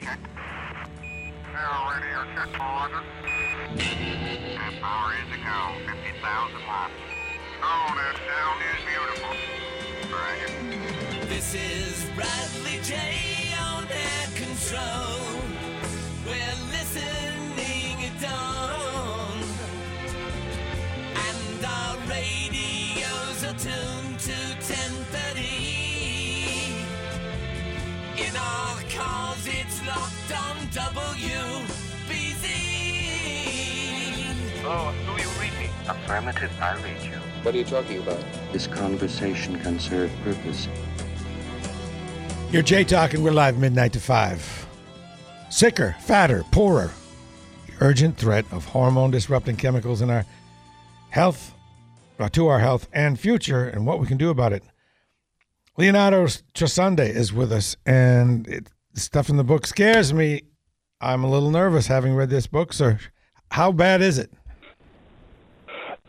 Check. Radio check. On. Half hour in to go. 50,000 watts. Oh, that sound cars, it's locked on WBZ. Oh, who you reaching? Affirmative, I read you. What are you talking about? This conversation can serve purpose. You're Jay talking. We're live midnight to five. Sicker, fatter, poorer. The urgent threat of hormone disrupting chemicals in our health, uh, to our health and future, and what we can do about it. Leonardo Trasande is with us, and it, the stuff in the book scares me. I'm a little nervous having read this book, sir. How bad is it?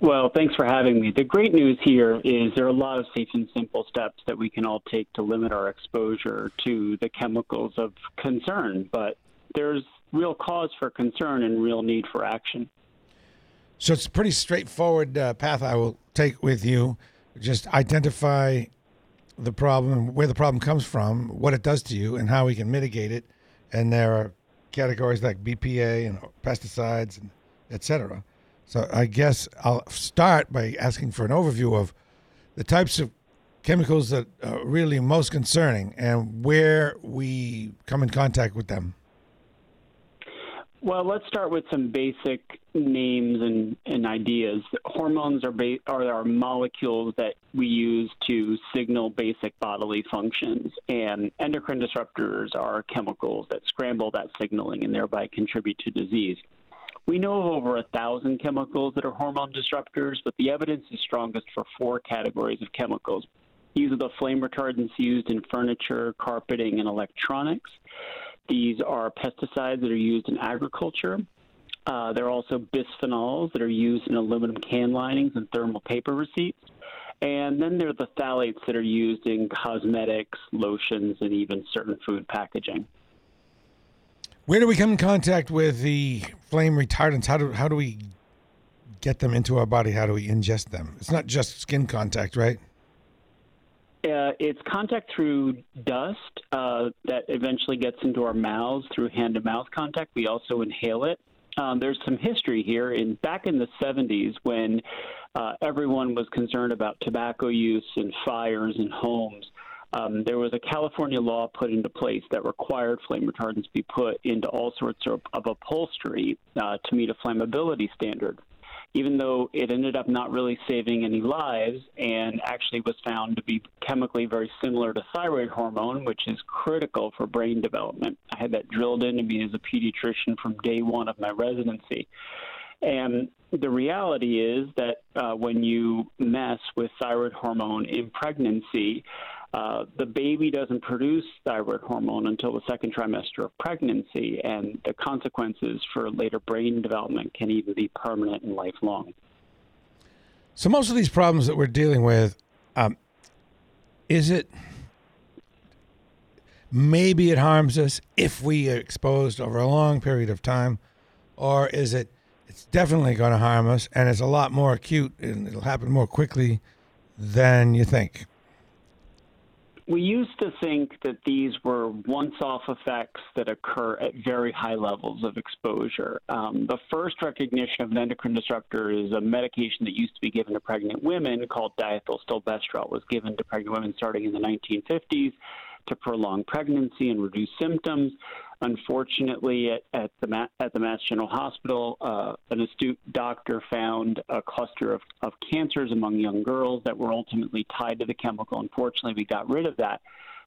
Well, thanks for having me. The great news here is there are a lot of safe and simple steps that we can all take to limit our exposure to the chemicals of concern, but there's real cause for concern and real need for action. So it's a pretty straightforward uh, path I will take with you. Just identify the problem, where the problem comes from, what it does to you, and how we can mitigate it. And there are categories like BPA and pesticides, and et cetera. So I guess I'll start by asking for an overview of the types of chemicals that are really most concerning and where we come in contact with them. Well, let's start with some basic names and, and ideas. Hormones are, ba- are are molecules that we use to signal basic bodily functions, and endocrine disruptors are chemicals that scramble that signaling and thereby contribute to disease. We know of over a thousand chemicals that are hormone disruptors, but the evidence is strongest for four categories of chemicals. These are the flame retardants used in furniture, carpeting, and electronics. These are pesticides that are used in agriculture. Uh, there are also bisphenols that are used in aluminum can linings and thermal paper receipts. And then there are the phthalates that are used in cosmetics, lotions, and even certain food packaging. Where do we come in contact with the flame retardants? How do how do we get them into our body? How do we ingest them? It's not just skin contact, right? Uh, it's contact through dust uh, that eventually gets into our mouths through hand to mouth contact. We also inhale it. Um, there's some history here. In back in the 70s, when uh, everyone was concerned about tobacco use and fires in homes, um, there was a California law put into place that required flame retardants be put into all sorts of, of upholstery uh, to meet a flammability standard even though it ended up not really saving any lives and actually was found to be chemically very similar to thyroid hormone, which is critical for brain development. I had that drilled into me as a pediatrician from day one of my residency. And the reality is that uh, when you mess with thyroid hormone in pregnancy, uh, the baby doesn't produce thyroid hormone until the second trimester of pregnancy, and the consequences for later brain development can even be permanent and lifelong. So most of these problems that we're dealing with, um, is it maybe it harms us if we are exposed over a long period of time, or is it it's definitely going to harm us and it's a lot more acute and it'll happen more quickly than you think? We used to think that these were once off effects that occur at very high levels of exposure. Um, the first recognition of an endocrine disruptor is a medication that used to be given to pregnant women called diethylstilbestrol. Was given to pregnant women starting in the 1950s to prolong pregnancy and reduce symptoms. Unfortunately, at, at the at the Mass General Hospital, uh, an astute doctor found a cluster of, of cancers among young girls that were ultimately tied to the chemical. Unfortunately, we got rid of that.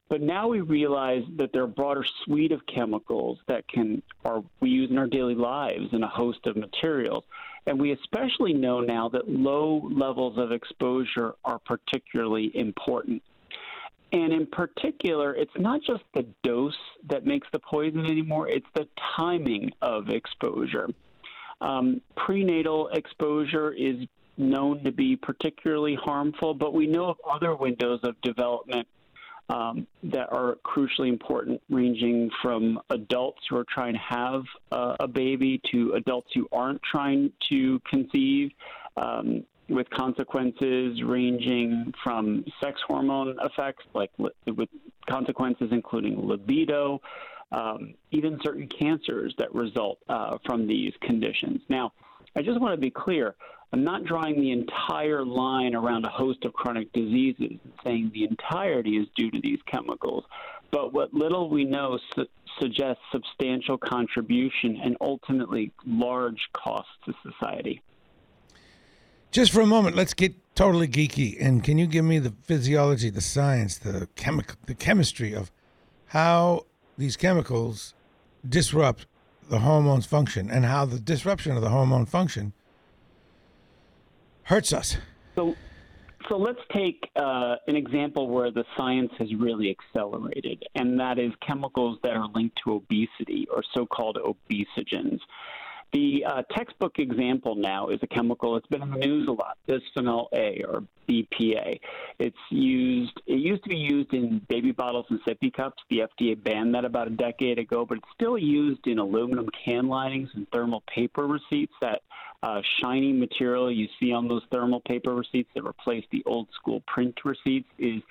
But now we realize that there are a broader suite of chemicals that can are we use in our daily lives in a host of materials. And we especially know now that low levels of exposure are particularly important. And in particular, it's not just the dose that makes the poison anymore, it's the timing of exposure. Um, prenatal exposure is known to be particularly harmful, but we know of other windows of development um, that are crucially important, ranging from adults who are trying to have uh, a baby to adults who aren't trying to conceive. Um, with consequences ranging from sex hormone effects, like with consequences including libido, um, even certain cancers that result uh, from these conditions. Now, I just want to be clear. I'm not drawing the entire line around a host of chronic diseases saying the entirety is due to these chemicals. But what little we know su- suggests substantial contribution and ultimately large costs to society. Just for a moment, let's get totally geeky. And can you give me the physiology, the science, the chemical, the chemistry of how these chemicals disrupt the hormone's function and how the disruption of the hormone function hurts us? So, so let's take uh, an example where the science has really accelerated, and that is chemicals that are linked to obesity or so-called obesogens. The uh, textbook example now is a chemical that's been in the news a lot, bisphenol A or BPA. It's used. It used to be used in baby bottles and sippy cups. The FDA banned that about a decade ago, but it's still used in aluminum can linings and thermal paper receipts. That uh, shiny material you see on those thermal paper receipts that replace the old school print receipts is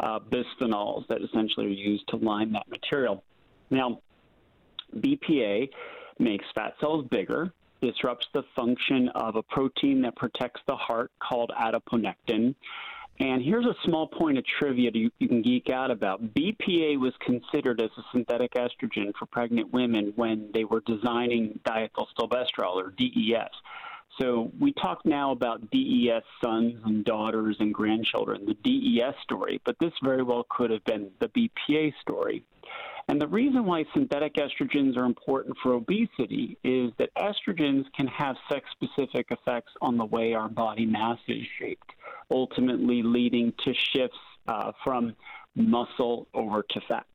uh, bisphenols that essentially are used to line that material. Now, BPA makes fat cells bigger, disrupts the function of a protein that protects the heart called adiponectin. And here's a small point of trivia you, you can geek out about. BPA was considered as a synthetic estrogen for pregnant women when they were designing diethylstilbestrol or DES. So we talk now about DES sons and daughters and grandchildren, the DES story, but this very well could have been the BPA story. And the reason why synthetic estrogens are important for obesity is that estrogens can have sex specific effects on the way our body mass is shaped, ultimately leading to shifts uh, from muscle over to fat.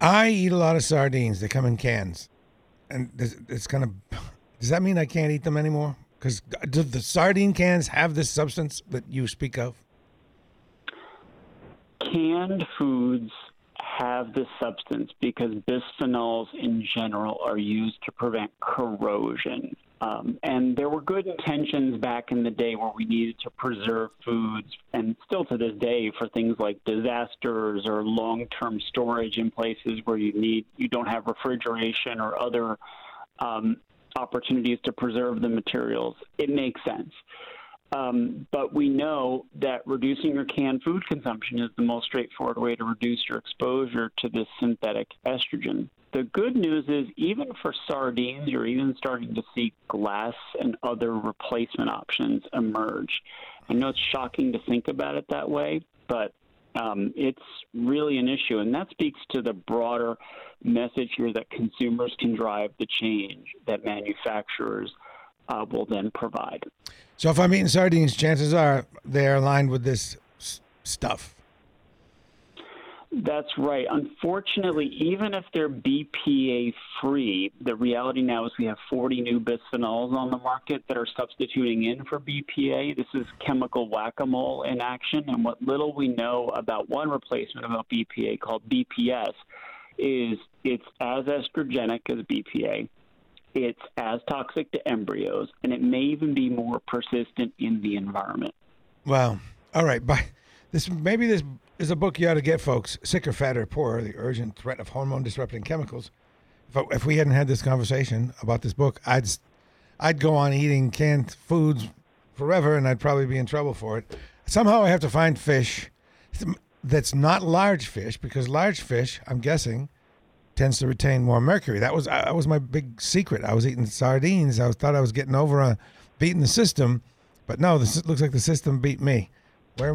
I eat a lot of sardines. They come in cans, and it's kind of. Does that mean I can't eat them anymore? Because do the sardine cans have this substance that you speak of? Canned foods have this substance because bisphenols in general are used to prevent corrosion. Um, and there were good intentions back in the day where we needed to preserve foods, and still to this day for things like disasters or long-term storage in places where you need you don't have refrigeration or other um, opportunities to preserve the materials. It makes sense. Um, but we know that reducing your canned food consumption is the most straightforward way to reduce your exposure to this synthetic estrogen. The good news is, even for sardines, you're even starting to see glass and other replacement options emerge. I know it's shocking to think about it that way, but um, it's really an issue. And that speaks to the broader message here that consumers can drive the change that manufacturers uh, will then provide. So if I'm eating sardines, chances are they're aligned with this s- stuff. That's right. Unfortunately, even if they're BPA free, the reality now is we have 40 new bisphenols on the market that are substituting in for BPA. This is chemical whack a mole in action. And what little we know about one replacement of BPA called BPS is it's as estrogenic as BPA. It's as toxic to embryos, and it may even be more persistent in the environment. Wow. All right. By this, maybe this is a book you ought to get, folks. Sicker, fatter, poorer: the urgent threat of hormone disrupting chemicals. If, if we hadn't had this conversation about this book, I'd I'd go on eating canned foods forever, and I'd probably be in trouble for it. Somehow, I have to find fish that's not large fish because large fish, I'm guessing, tends to retain more mercury. That was that was my big secret. I was eating sardines. I was, thought I was getting over on beating the system, but no, this looks like the system beat me. Where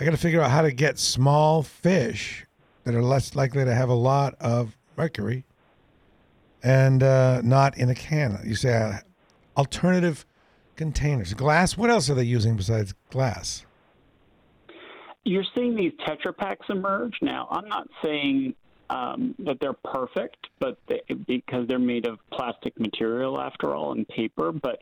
I got to figure out how to get small fish that are less likely to have a lot of mercury and uh, not in a can. You say uh, alternative containers, glass. What else are they using besides glass? You're seeing these Tetra Paks emerge now. I'm not saying um, that they're perfect, but they, because they're made of plastic material after all and paper, but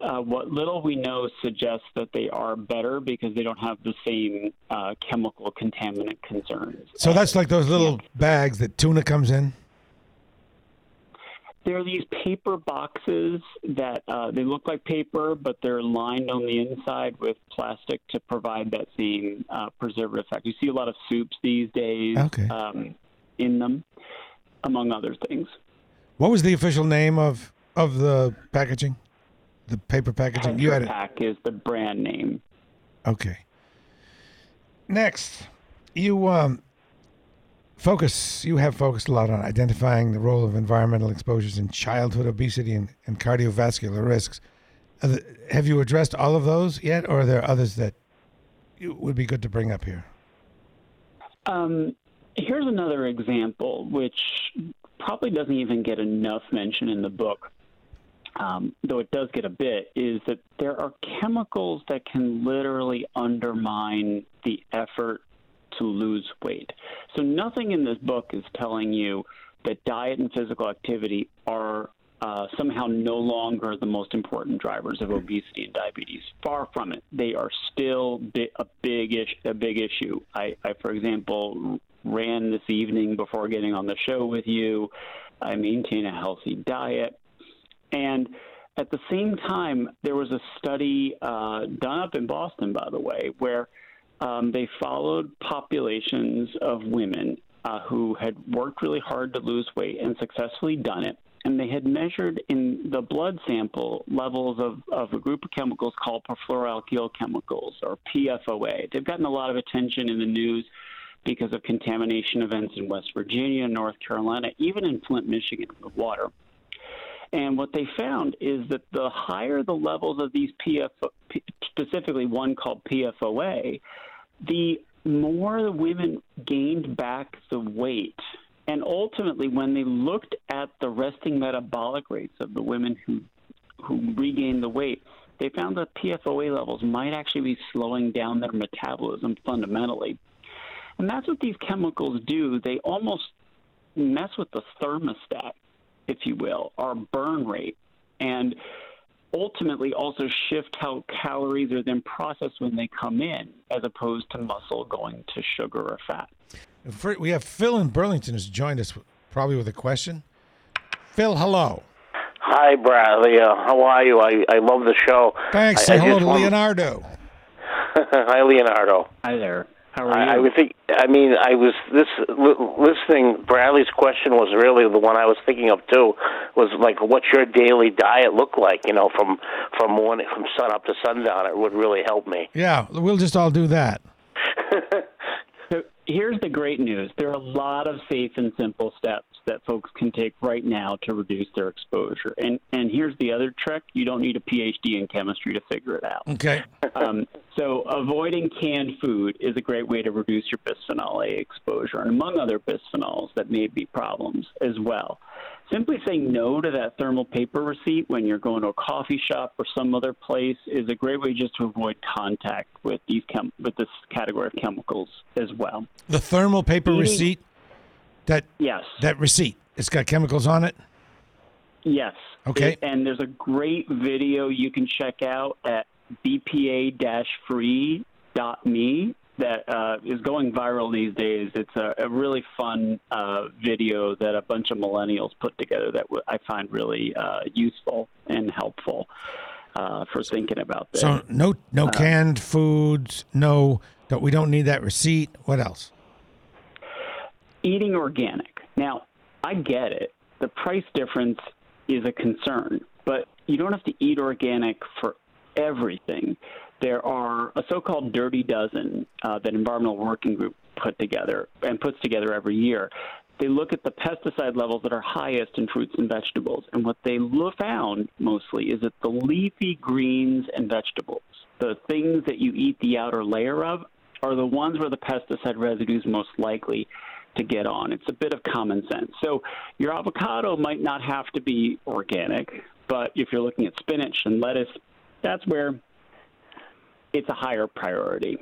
uh, what little we know suggests that they are better because they don't have the same uh, chemical contaminant concerns. So that's like those little bags that tuna comes in. There are these paper boxes that uh, they look like paper, but they're lined on the inside with plastic to provide that same uh, preservative effect. You see a lot of soups these days Okay. um, in them, among other things. What was the official name of of the packaging? The paper packaging. you had it. Pak is the brand name. Okay. Next, you um, focus. You have focused a lot on identifying the role of environmental exposures in childhood obesity and, and cardiovascular risks. Have you addressed all of those yet, or are there others that you, would be good to bring up here? Um, here's another example, which probably doesn't even get enough mention in the book, um, though it does get a bit, is that there are chemicals that can literally undermine the effort to lose weight. So nothing in this book is telling you that diet and physical activity are uh, somehow no longer the most important drivers of obesity and diabetes. Far from it. They are still a big ish- a big issue. I, I, for example, ran this evening before getting on the show with you. I maintain a healthy diet, and at the same time, there was a study uh, done up in Boston, by the way, where um, they followed populations of women uh, who had worked really hard to lose weight and successfully done it. And they had measured in the blood sample levels of, of a group of chemicals called perfluoroalkyl chemicals, or PFOA. They've gotten a lot of attention in the news because of contamination events in West Virginia, North Carolina, even in Flint, Michigan, with water. And what they found is that the higher the levels of these PFO, specifically one called PFOA, the more the women gained back the weight. And ultimately, when they looked at the resting metabolic rates of the women who who regained the weight, they found that PFOA levels might actually be slowing down their metabolism fundamentally. And that's what these chemicals do. They almost mess with the thermostat, if you will, our burn rate, and ultimately also shift how calories are then processed when they come in, as opposed to muscle going to sugar or fat. We have Phil in Burlington who's joined us probably with a question. Phil, hello. Hi, Bradley. Uh, how are you? I, I love the show. Thanks. I, Say I hello just to want- Leonardo. Hi, Leonardo. Hi there. How are I, you? I would think. I mean, I was this listening. Bradley's question was really the one I was thinking of too. Was like, what's your daily diet look like? You know, from from morning from sun up to sundown. It would really help me. Yeah, we'll just all do that. So here's the great news. There are a lot of safe and simple steps that folks can take right now to reduce their exposure. And and here's the other trick. You don't need a PhD in chemistry to figure it out. Okay. Um, so avoiding canned food is a great way to reduce your bisphenol A exposure, and among other bisphenols that may be problems as well. Simply saying no to that thermal paper receipt when you're going to a coffee shop or some other place is a great way just to avoid contact with these chem- with this category of chemicals as well. The thermal paper Eating- receipt. That Yes. that receipt. It's got chemicals on it. Yes. Okay. It- and there's a great video you can check out at bpa-free.me that uh, is going viral these days. It's a, a really fun uh, video that a bunch of millennials put together that w- I find really uh, useful and helpful uh, for thinking about this. So no no Uh, canned foods. No, we don't need that receipt. What else? eating organic. Now, I get it. The price difference is a concern, but you don't have to eat organic for everything. There are a so-called dirty dozen uh, that Environmental Working Group put together and puts together every year. They look at the pesticide levels that are highest in fruits and vegetables, and what they found mostly is that the leafy greens and vegetables, the things that you eat the outer layer of, are the ones where the pesticide residue is most likely to get on. It's a bit of common sense. So your avocado might not have to be organic, but if you're looking at spinach and lettuce, that's where it's a higher priority.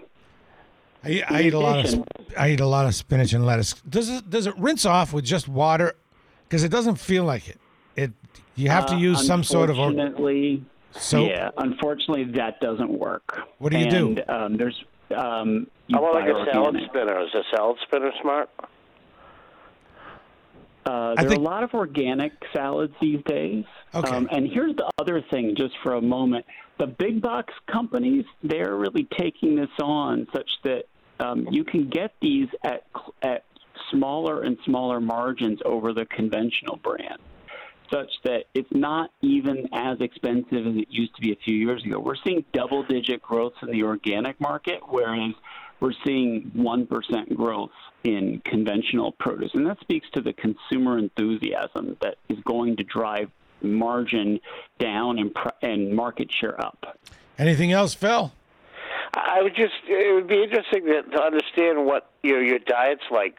I, I eat a lot of I eat a lot of spinach and lettuce. Does it does it rinse off with just water? Because it doesn't feel like it. It you have to Uh, use some sort of Unfortunately, soap? yeah. Unfortunately, that doesn't work. What do you do? Um, there's um, you How about like a salad spinner? Is a salad spinner smart? Uh, there think- are a lot of organic salads these days. Okay. Um, and here's the other thing, just for a moment. The big box companies, they're really taking this on such that um, you can get these at, at smaller and smaller margins over the conventional brand, such that it's not even as expensive as it used to be a few years ago. We're seeing double digit growth in the organic market, whereas we're seeing 1% growth in conventional produce. And that speaks to the consumer enthusiasm that is going to drive margin down and, pr- and market share up. Anything else, Phil? I would just it would be interesting to, to understand what your your diet's like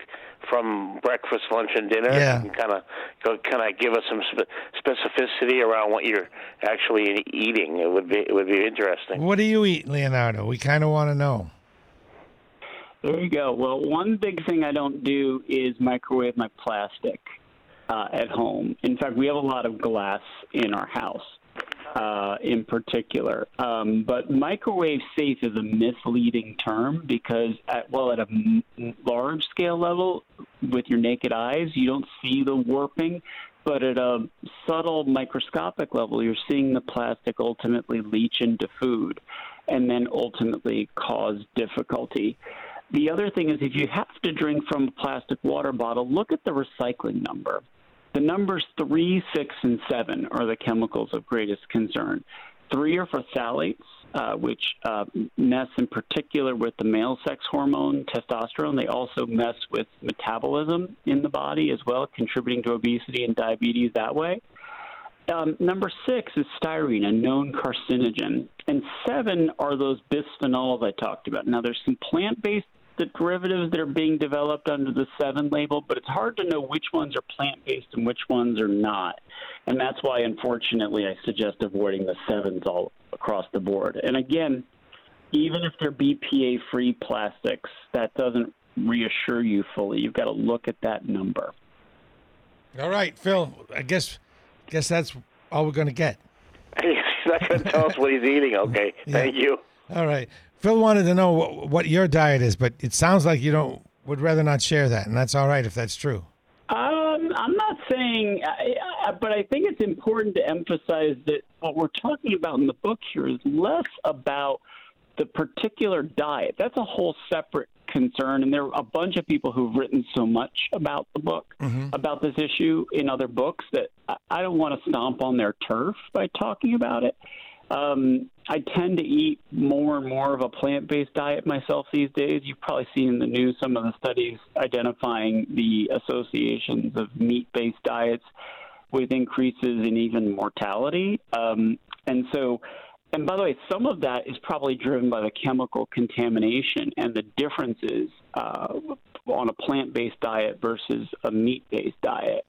from breakfast, lunch, and dinner. Yeah. And kind of kind of give us some spe- specificity around what you're actually eating. It would be it would be interesting. What do you eat, Leonardo? We kind of want to know. There you go. Well, one big thing I don't do is microwave my plastic uh, at home. In fact, we have a lot of glass in our house, uh, in particular. Um, but microwave safe is a misleading term because, at, well, at a m- large scale level, with your naked eyes, you don't see the warping. But at a subtle microscopic level, you're seeing the plastic ultimately leach into food and then ultimately cause difficulty. The other thing is if you have to drink from a plastic water bottle, look at the recycling number. The numbers three, six, and seven are the chemicals of greatest concern. Three are for phthalates, uh, which uh, mess in particular with the male sex hormone testosterone. They also mess with metabolism in the body as well, contributing to obesity and diabetes that way. Um, number six is styrene, a known carcinogen. And seven are those bisphenols I talked about. Now, there's some plant based derivatives that are being developed under the seven label, but it's hard to know which ones are plant based and which ones are not. And that's why, unfortunately, I suggest avoiding the sevens all across the board. And again, even if they're BPA free plastics, that doesn't reassure you fully. You've got to look at that number. All right, Phil. I guess guess that's all we're going to get. He's not going to tell us what he's eating. Okay, thank you. All right. Phil wanted to know what, what your diet is, but it sounds like you don't would rather not share that, and that's all right if that's true. Um, I'm not saying, I, I, but I think it's important to emphasize that what we're talking about in the book here is less about the particular diet. That's a whole separate concern, and there are a bunch of people who've written so much about the book, about this issue in other books that I, I don't want to stomp on their turf by talking about it. Um, I tend to eat more and more of a plant based diet myself these days. You've probably seen in the news some of the studies identifying the associations of meat based diets with increases in even mortality. Um, and so, and by the way, some of that is probably driven by the chemical contamination and the differences uh, on a plant based diet versus a meat based diet.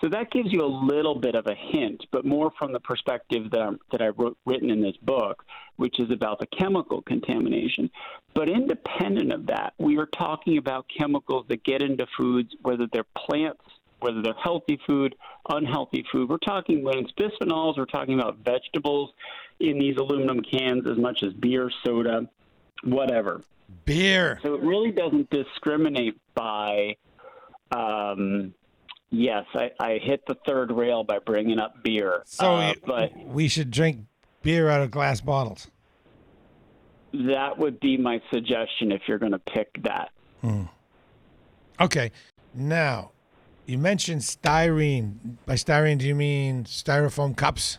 So that gives you a little bit of a hint, but more from the perspective that, I'm, that I've wrote, written in this book, which is about the chemical contamination. But independent of that, we are talking about chemicals that get into foods, whether they're plants, whether they're healthy food, unhealthy food. We're talking when it's bisphenols, we're talking about vegetables in these aluminum cans as much as beer, soda, whatever. Beer. So it really doesn't discriminate by. Um, yes, I, I hit the third rail by bringing up beer. So uh, but we should drink beer out of glass bottles. that would be my suggestion if you're going to pick that. Hmm. Okay. Now, you mentioned styrene. By styrene, do you mean styrofoam cups?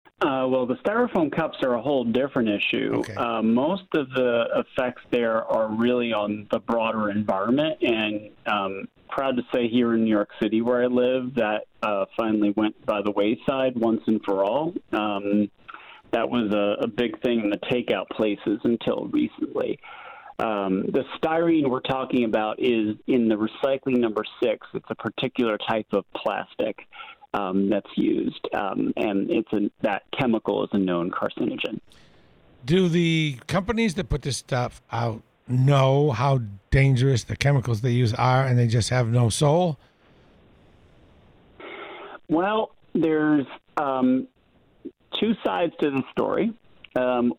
Well, the styrofoam cups are a whole different issue. Uh, most of the effects there are really on the broader environment, and um, proud to say here in New York City, where I live, that uh, finally went by the wayside once and for all. Um, that was a, a big thing in the takeout places until recently. Um, the styrene we're talking about is in the recycling number six. It's a particular type of plastic um, that's used, um, and it's a, that chemical is a known carcinogen. Do the companies that put this stuff out know how dangerous the chemicals they use are, and they just have no soul? Well, there's um, two sides to the story. Um,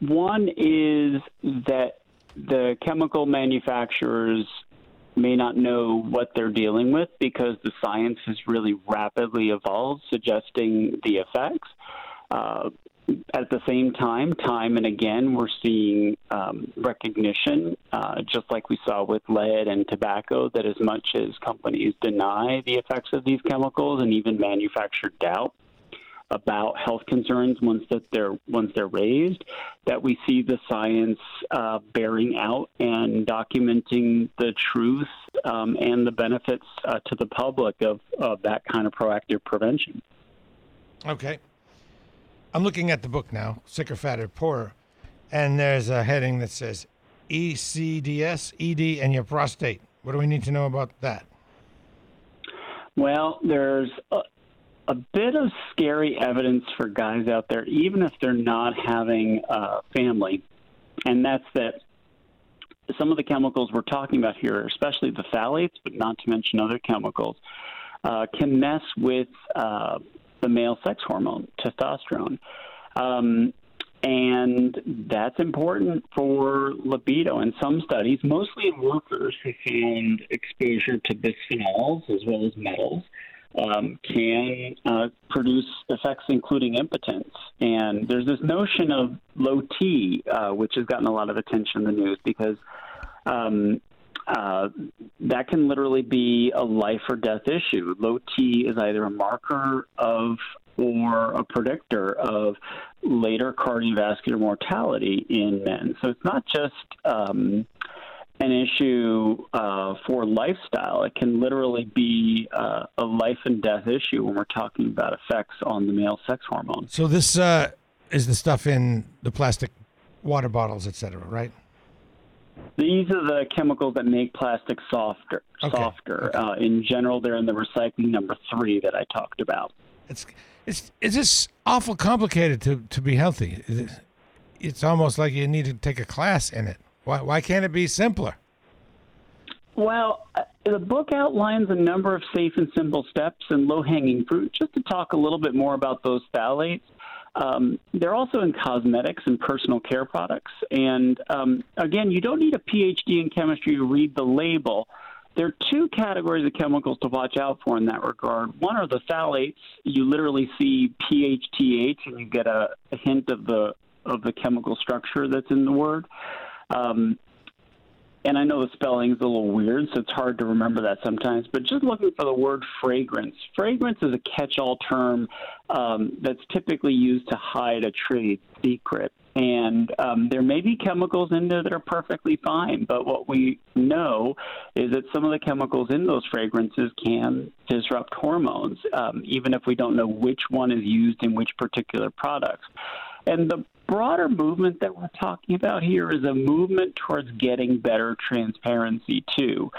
one is that the chemical manufacturers may not know what they're dealing with because the science has really rapidly evolved, suggesting the effects. Uh, at the same time, time and again, we're seeing um, recognition, uh, just like we saw with lead and tobacco, that as much as companies deny the effects of these chemicals and even manufacture doubt about health concerns once that they're once they're raised, that we see the science uh, bearing out and documenting the truth um, and the benefits uh, to the public of, of that kind of proactive prevention. Okay. I'm looking at the book now, Sicker, Fatter, Poorer, and there's a heading that says EDCs, ED, and your prostate. What do we need to know about that? Well, there's a, a bit of scary evidence for guys out there, even if they're not having family, and that's that some of the chemicals we're talking about here, especially the phthalates, but not to mention other chemicals, uh, can mess with uh, the male sex hormone, testosterone. Um, and that's important for libido. In some studies, mostly in workers who found exposure to bisphenols as well as metals, um, can uh, produce effects including impotence. And there's this notion of low T, uh, which has gotten a lot of attention in the news because um, uh, that can literally be a life or death issue. Low T is either a marker of or a predictor of later cardiovascular mortality in men. So it's not just um, an issue uh, for lifestyle. It can literally be uh, a life and death issue when we're talking about effects on the male sex hormone. So this uh, is the stuff in the plastic water bottles, et cetera, right? These are the chemicals that make plastic softer. Softer. Uh, in general, they're in the recycling number three that I talked about. It's it's it's just awful complicated to to be healthy. It's almost like you need to take a class in it. Why why can't it be simpler? Well, uh, the book outlines a number of safe and simple steps and low hanging fruit. Just to talk a little bit more about those phthalates, um, they're also in cosmetics and personal care products. And um, again, you don't need a PhD in chemistry to read the label. There are two categories of chemicals to watch out for in that regard. One are the phthalates. You literally see PHTH, and you get a, a hint of the of the chemical structure that's in the word. Um, and I know the spelling is a little weird, so it's hard to remember that sometimes. But just looking for the word fragrance. Fragrance is a catch-all term um, that's typically used to hide a trade secret. And um, there may be chemicals in there that are perfectly fine, but what we know is that some of the chemicals in those fragrances can disrupt hormones, um, even if we don't know which one is used in which particular products. And the broader movement that we're talking about here is a movement towards getting better transparency, too.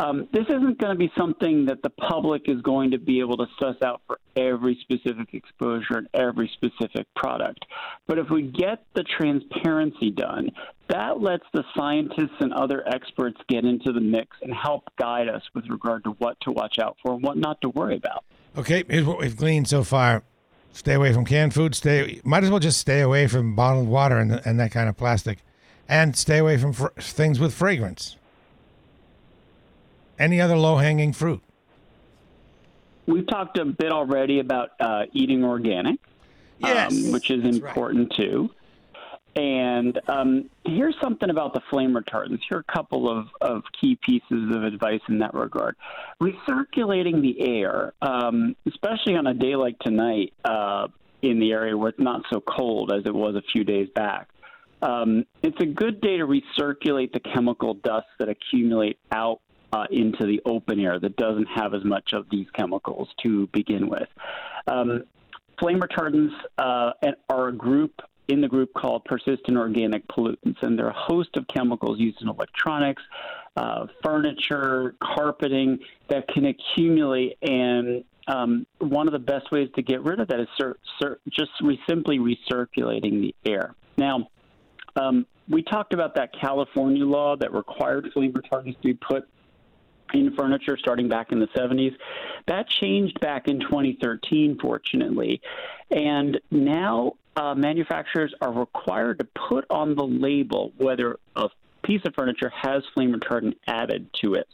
Um, this isn't going to be something that the public is going to be able to suss out for every specific exposure and every specific product. But if we get the transparency done, that lets the scientists and other experts get into the mix and help guide us with regard to what to watch out for and what not to worry about. Okay, here's what we've gleaned so far. Stay away from canned food. Stay. Might as well just stay away from bottled water and, and that kind of plastic, and stay away from fr- things with fragrance. Any other low hanging fruit? We've talked a bit already about uh, eating organic, Yes, um, which is important too. And um, here's something about the flame retardants. Here are a couple of, of key pieces of advice in that regard. Recirculating the air, um, especially on a day like tonight uh, in the area where it's not so cold as it was a few days back, um, it's a good day to recirculate the chemical dust that accumulate out uh, into the open air that doesn't have as much of these chemicals to begin with. Um, flame retardants uh, are a group in the group called persistent organic pollutants, and they're a host of chemicals used in electronics, uh, furniture, carpeting that can accumulate. And um, one of the best ways to get rid of that is cir- cir- just re- simply recirculating the air. Now, um, we talked about that California law that required flame retardants to be put in furniture starting back in the 70s. That changed back in 2013, fortunately. And now uh, manufacturers are required to put on the label whether a piece of furniture has flame retardant added to it.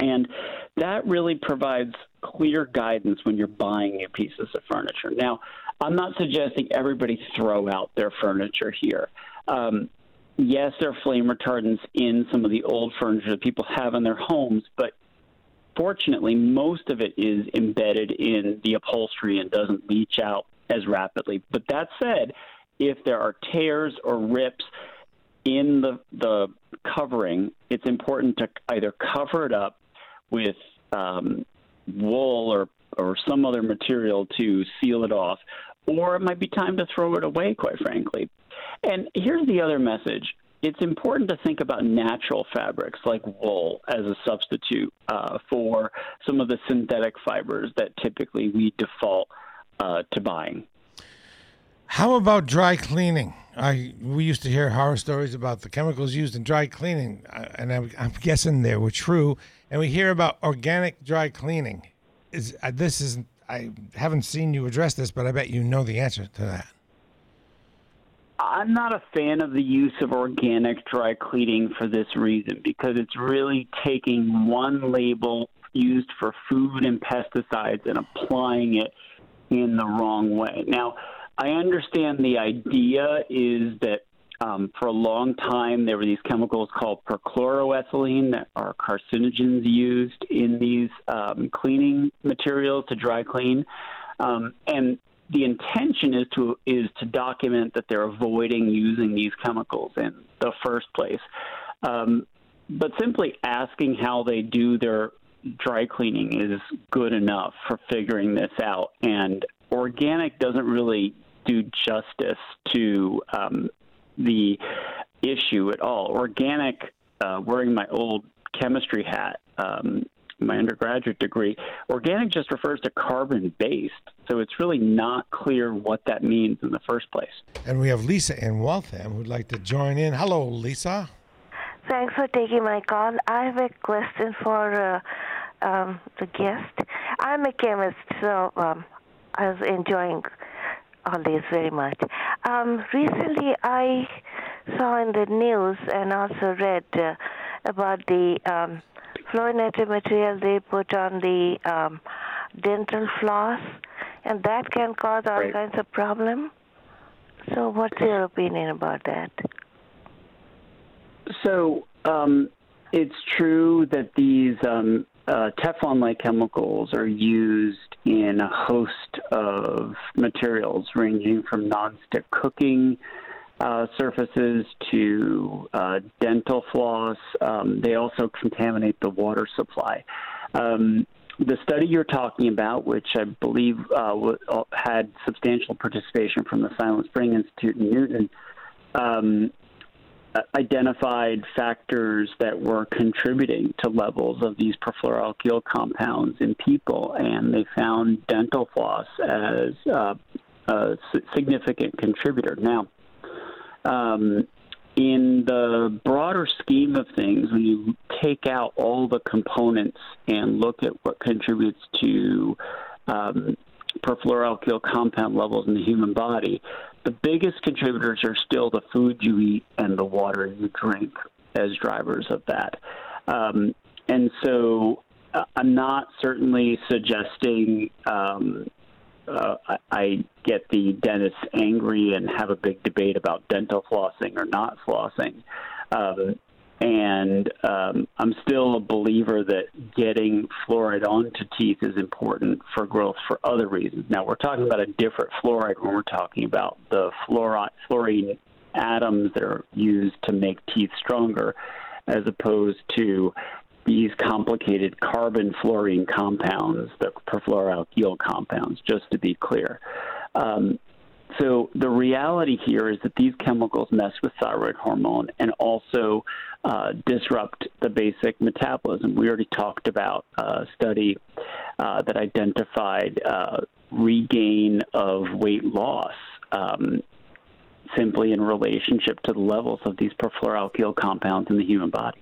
And that really provides clear guidance when you're buying new pieces of furniture. Now, I'm not suggesting everybody throw out their furniture here. Um, yes, there are flame retardants in some of the old furniture that people have in their homes, but fortunately, most of it is embedded in the upholstery and doesn't leach out as rapidly. But that said, if there are tears or rips in the the covering, it's important to either cover it up with um, wool or or some other material to seal it off, or it might be time to throw it away, quite frankly. And here's the other message. It's important to think about natural fabrics like wool as a substitute uh, for some of the synthetic fibers that typically we default uh, to buying. How about dry cleaning? I we used to hear horror stories about the chemicals used in dry cleaning, uh, and I'm, I'm guessing they were true. And we hear about organic dry cleaning. Is uh, this is I haven't seen you address this, but I bet you know the answer to that. I'm not a fan of the use of organic dry cleaning for this reason because it's really taking one label used for food and pesticides and applying it in the wrong way. Now, I understand the idea is that um, for a long time there were these chemicals called perchloroethylene that are carcinogens used in these um, cleaning materials to dry clean. Um, and the intention is to is to document that they're avoiding using these chemicals in the first place. Um, but simply asking how they do their dry cleaning is good enough for figuring this out. And organic doesn't really do justice to um, the issue at all. Organic, uh, wearing my old chemistry hat, um, my undergraduate degree, organic just refers to carbon based. So it's really not clear what that means in the first place. And we have Lisa in Waltham who'd like to join in. Hello, Lisa. Thanks for taking my call. I have a question for uh, um, the guest. I'm a chemist, so um, I was enjoying all this very much. Um, recently, I saw in the news and also read uh, about the um, fluorinated material they put on the um, dental floss, and that can cause all Right. kinds of problem. So, what's your opinion about that? So um, it's true that these um, uh, Teflon-like chemicals are used in a host of materials, ranging from nonstick cooking uh, surfaces to uh, dental floss. Um, they also contaminate the water supply. Um, the study you're talking about, which I believe uh, w- uh, had substantial participation from the Silent Spring Institute in Newton, um, identified factors that were contributing to levels of these perfluoroalkyl compounds in people, and they found dental floss as uh, a significant contributor. Now, um, in the broader scheme of things, when you take out all the components and look at what contributes to um, perfluoroalkyl compound levels in the human body, the biggest contributors are still the food you eat and the water you drink as drivers of that. Um, and so uh, I'm not certainly suggesting um, uh, I, get the dentists angry and have a big debate about dental flossing or not flossing. Um, and um, I'm still a believer that getting fluoride onto teeth is important for growth for other reasons. Now, we're talking about a different fluoride when we're talking about the fluoride, fluorine atoms that are used to make teeth stronger, as opposed to these complicated carbon fluorine compounds, the perfluoroalkyl compounds, just to be clear. Um, so the reality here is that these chemicals mess with thyroid hormone and also uh, disrupt the basic metabolism. We already talked about a study uh, that identified uh, regain of weight loss um, simply in relationship to the levels of these perfluoroalkyl compounds in the human body.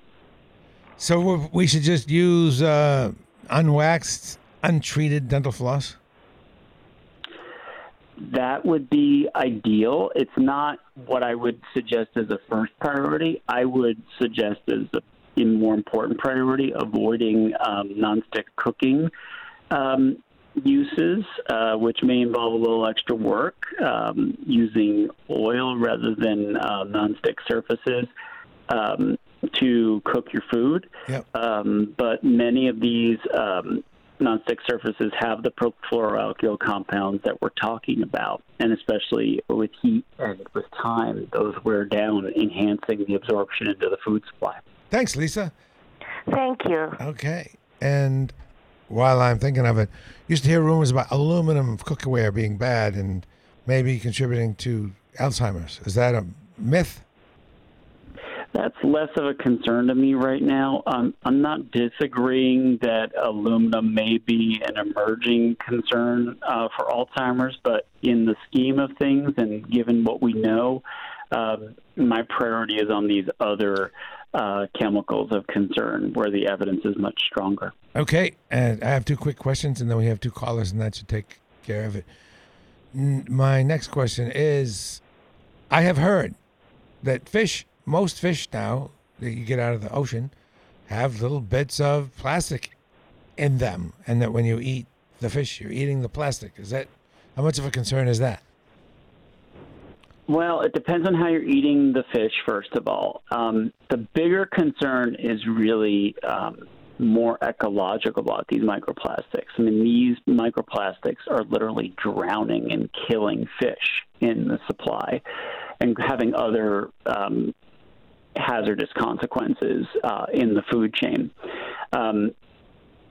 So we- we should just use uh, unwaxed, untreated dental floss. That would be ideal. It's not what I would suggest as a first priority. I would suggest as a more important priority avoiding um, nonstick cooking um, uses, uh, which may involve a little extra work, um, using oil rather than uh, nonstick surfaces um, to cook your food. Um, but many of these um, nonstick surfaces have the perfluoroalkyl compounds that we're talking about, and especially with heat and with time, those wear down, enhancing the absorption into the food supply. Thanks, Lisa. Thank you. Okay. And while I'm thinking of it, used to hear rumors about aluminum cookware being bad and maybe contributing to Alzheimer's. Is that a myth? That's less of a concern to me right now. Um, I'm not disagreeing that aluminum may be an emerging concern uh, for Alzheimer's, but in the scheme of things and given what we know, um, my priority is on these other uh, chemicals of concern where the evidence is much stronger. Okay. And I have two quick questions, and then we have two callers, and that should take care of it. N- My next question is I have heard that fish, most fish now that you get out of the ocean, have little bits of plastic in them, and that when you eat the fish, you're eating the plastic. Is that how much of a concern is that? Well, it depends on how you're eating the fish, first of all. Um, the bigger concern is really um, more ecological about these microplastics. I mean, these microplastics are literally drowning and killing fish in the supply and having other um, hazardous consequences uh, in the food chain. Um,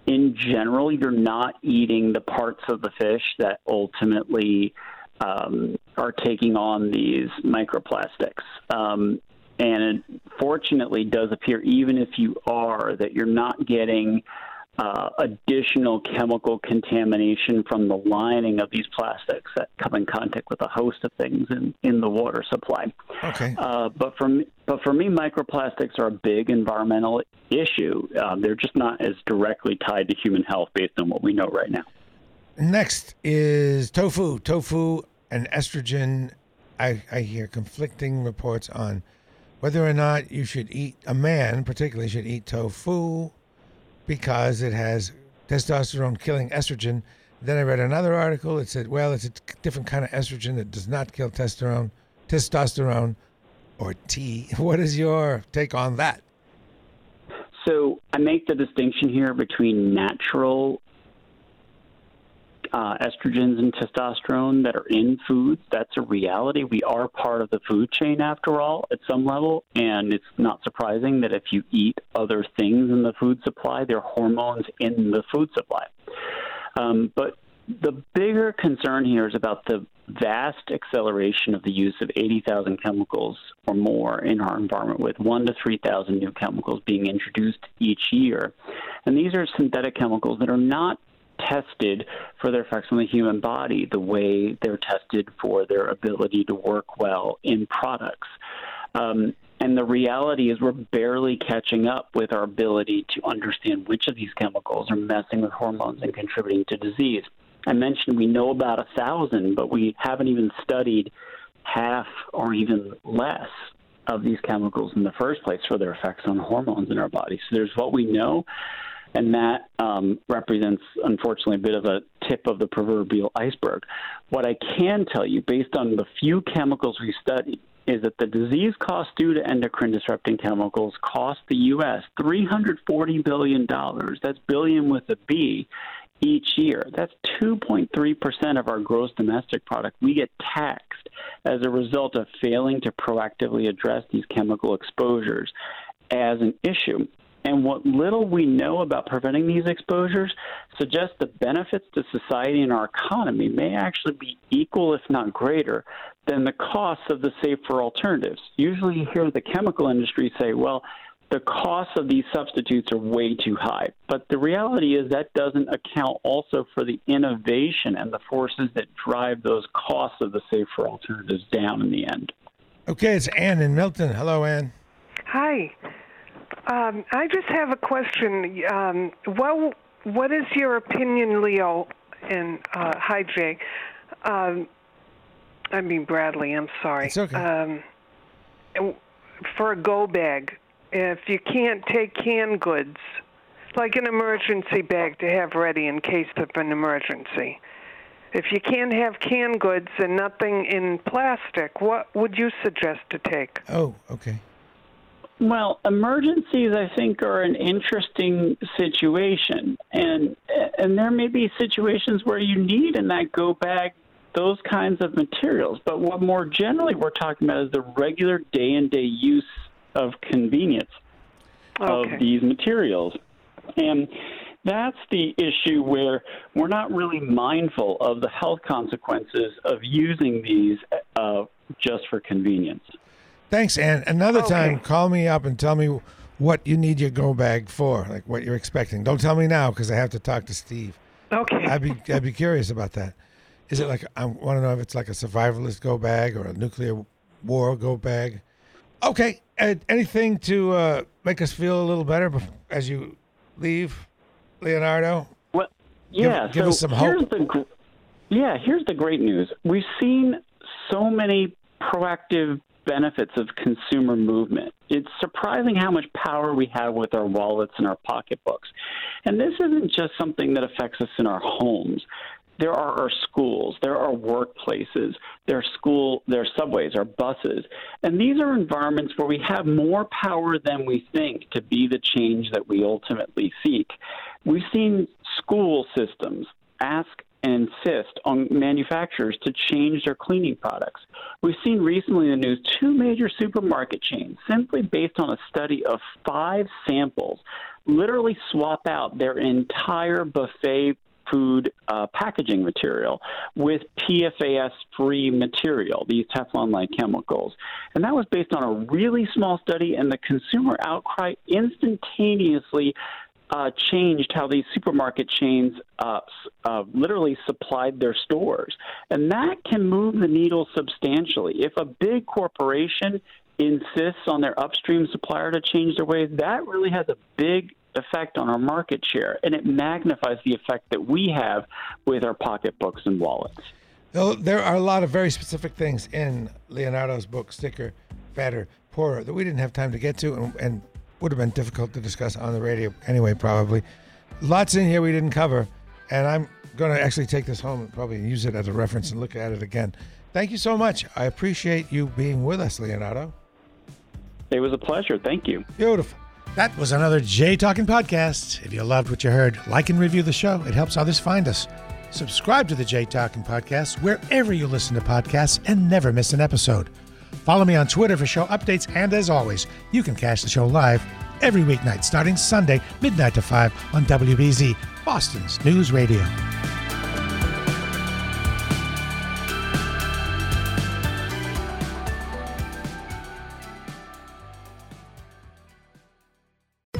in general, you're not eating the parts of the fish that ultimately um, are taking on these microplastics. Um, and it fortunately does appear, even if you are, that you're not getting uh, additional chemical contamination from the lining of these plastics that come in contact with a host of things in, in the water supply. Okay. Uh, but for me, but for me, microplastics are a big environmental issue. Um, they're just not as directly tied to human health based on what we know right now. Next is tofu. Tofu and estrogen. I, I hear conflicting reports on whether or not you should eat, a man particularly should eat tofu because it has testosterone killing estrogen. Then I read another article that said, well, it's a different kind of estrogen that does not kill testosterone, testosterone or T. What is your take on that? So I make the distinction here between natural uh, estrogens and testosterone that are in foods. That's a reality. We are part of the food chain, after all, at some level. And it's not surprising that if you eat other things in the food supply, there are hormones in the food supply. Um, but the bigger concern here is about the vast acceleration of the use of 80,000 chemicals or more in our environment, with 1 to 3,000 new chemicals being introduced each year. And these are synthetic chemicals that are not tested for their effects on the human body the way they're tested for their ability to work well in products. Um, and the reality is, we're barely catching up with our ability to understand which of these chemicals are messing with hormones and contributing to disease. I mentioned we know about a thousand, but we haven't even studied half or even less of these chemicals in the first place for their effects on hormones in our body. So there's what we know, and that um, represents, unfortunately, a bit of a tip of the proverbial iceberg. What I can tell you, based on the few chemicals we studied, is that the disease cost due to endocrine disrupting chemicals cost the U.S. $340 billion. That's billion with a B each year. That's 2.3% of our gross domestic product. We get taxed as a result of failing to proactively address these chemical exposures as an issue. And what little we know about preventing these exposures suggests the benefits to society and our economy may actually be equal, if not greater, than the costs of the safer alternatives. Usually you hear the chemical industry say, well, the costs of these substitutes are way too high. But the reality is that doesn't account also for the innovation and the forces that drive those costs of the safer alternatives down in the end. Okay, it's Ann in Milton. Hello, Ann. Hi. Um, I just have a question. Um, what what is your opinion, Leo? And uh, hi, Jay. Um, I mean Bradley. I'm sorry. It's okay. Um, for a go bag, if you can't take canned goods, like an emergency bag to have ready in case of an emergency. If you can't have canned goods and nothing in plastic, what would you suggest to take? Oh, okay. Well, emergencies, I think, are an interesting situation, and and there may be situations where you need in that go bag those kinds of materials. But what more generally we're talking about is the regular day and day use of convenience Okay. of these materials. And that's the issue where we're not really mindful of the health consequences of using these uh, just for convenience. Thanks, Ann. Another time, call me up and tell me what you need your go bag for, like what you're expecting. Don't tell me now because I have to talk to Steve. Okay. I'd be I'd be curious about that. Is it like I want to know if it's like a survivalist go bag or a nuclear war go bag? Okay. Ed, anything to uh, make us feel a little better as you leave, Leonardo? Well, yeah. give so us some here's hope. The, gr- yeah, here's the great news. We've seen so many proactive benefits of consumer movement. It's surprising how much power we have with our wallets and our pocketbooks. And this isn't just something that affects us in our homes. There are our schools, there are workplaces, there are school, there are subways, our buses, and these are environments where we have more power than we think to be the change that we ultimately seek. We've seen school systems ask and insist on manufacturers to change their cleaning products. We've seen recently in the news two major supermarket chains, simply based on a study of five samples, literally swap out their entire buffet food uh, packaging material with PFAS free material, these Teflon like chemicals. And that was based on a really small study, and the consumer outcry instantaneously uh, changed how these supermarket chains uh, uh, literally supplied their stores. And that can move the needle substantially. If a big corporation insists on their upstream supplier to change their ways, that really has a big effect on our market share. And it magnifies the effect that we have with our pocketbooks and wallets. There are a lot of very specific things in Leonardo's book, Sicker, Fatter, Poorer, that we didn't have time to get to and, and would have been difficult to discuss on the radio anyway, probably. Lots in here we didn't cover, and I'm going to actually take this home and probably use it as a reference and look at it again. Thank you so much. I appreciate you being with us, Leonardo. It was a pleasure. Thank you. Beautiful. That was another Jay Talking Podcast. If you loved what you heard, like and review the show. It helps others find us. Subscribe to the Jay Talking Podcast wherever you listen to podcasts and never miss an episode. Follow me on Twitter for show updates, and as always, you can catch the show live every weeknight starting Sunday, midnight to 5 on WBZ, Boston's News Radio.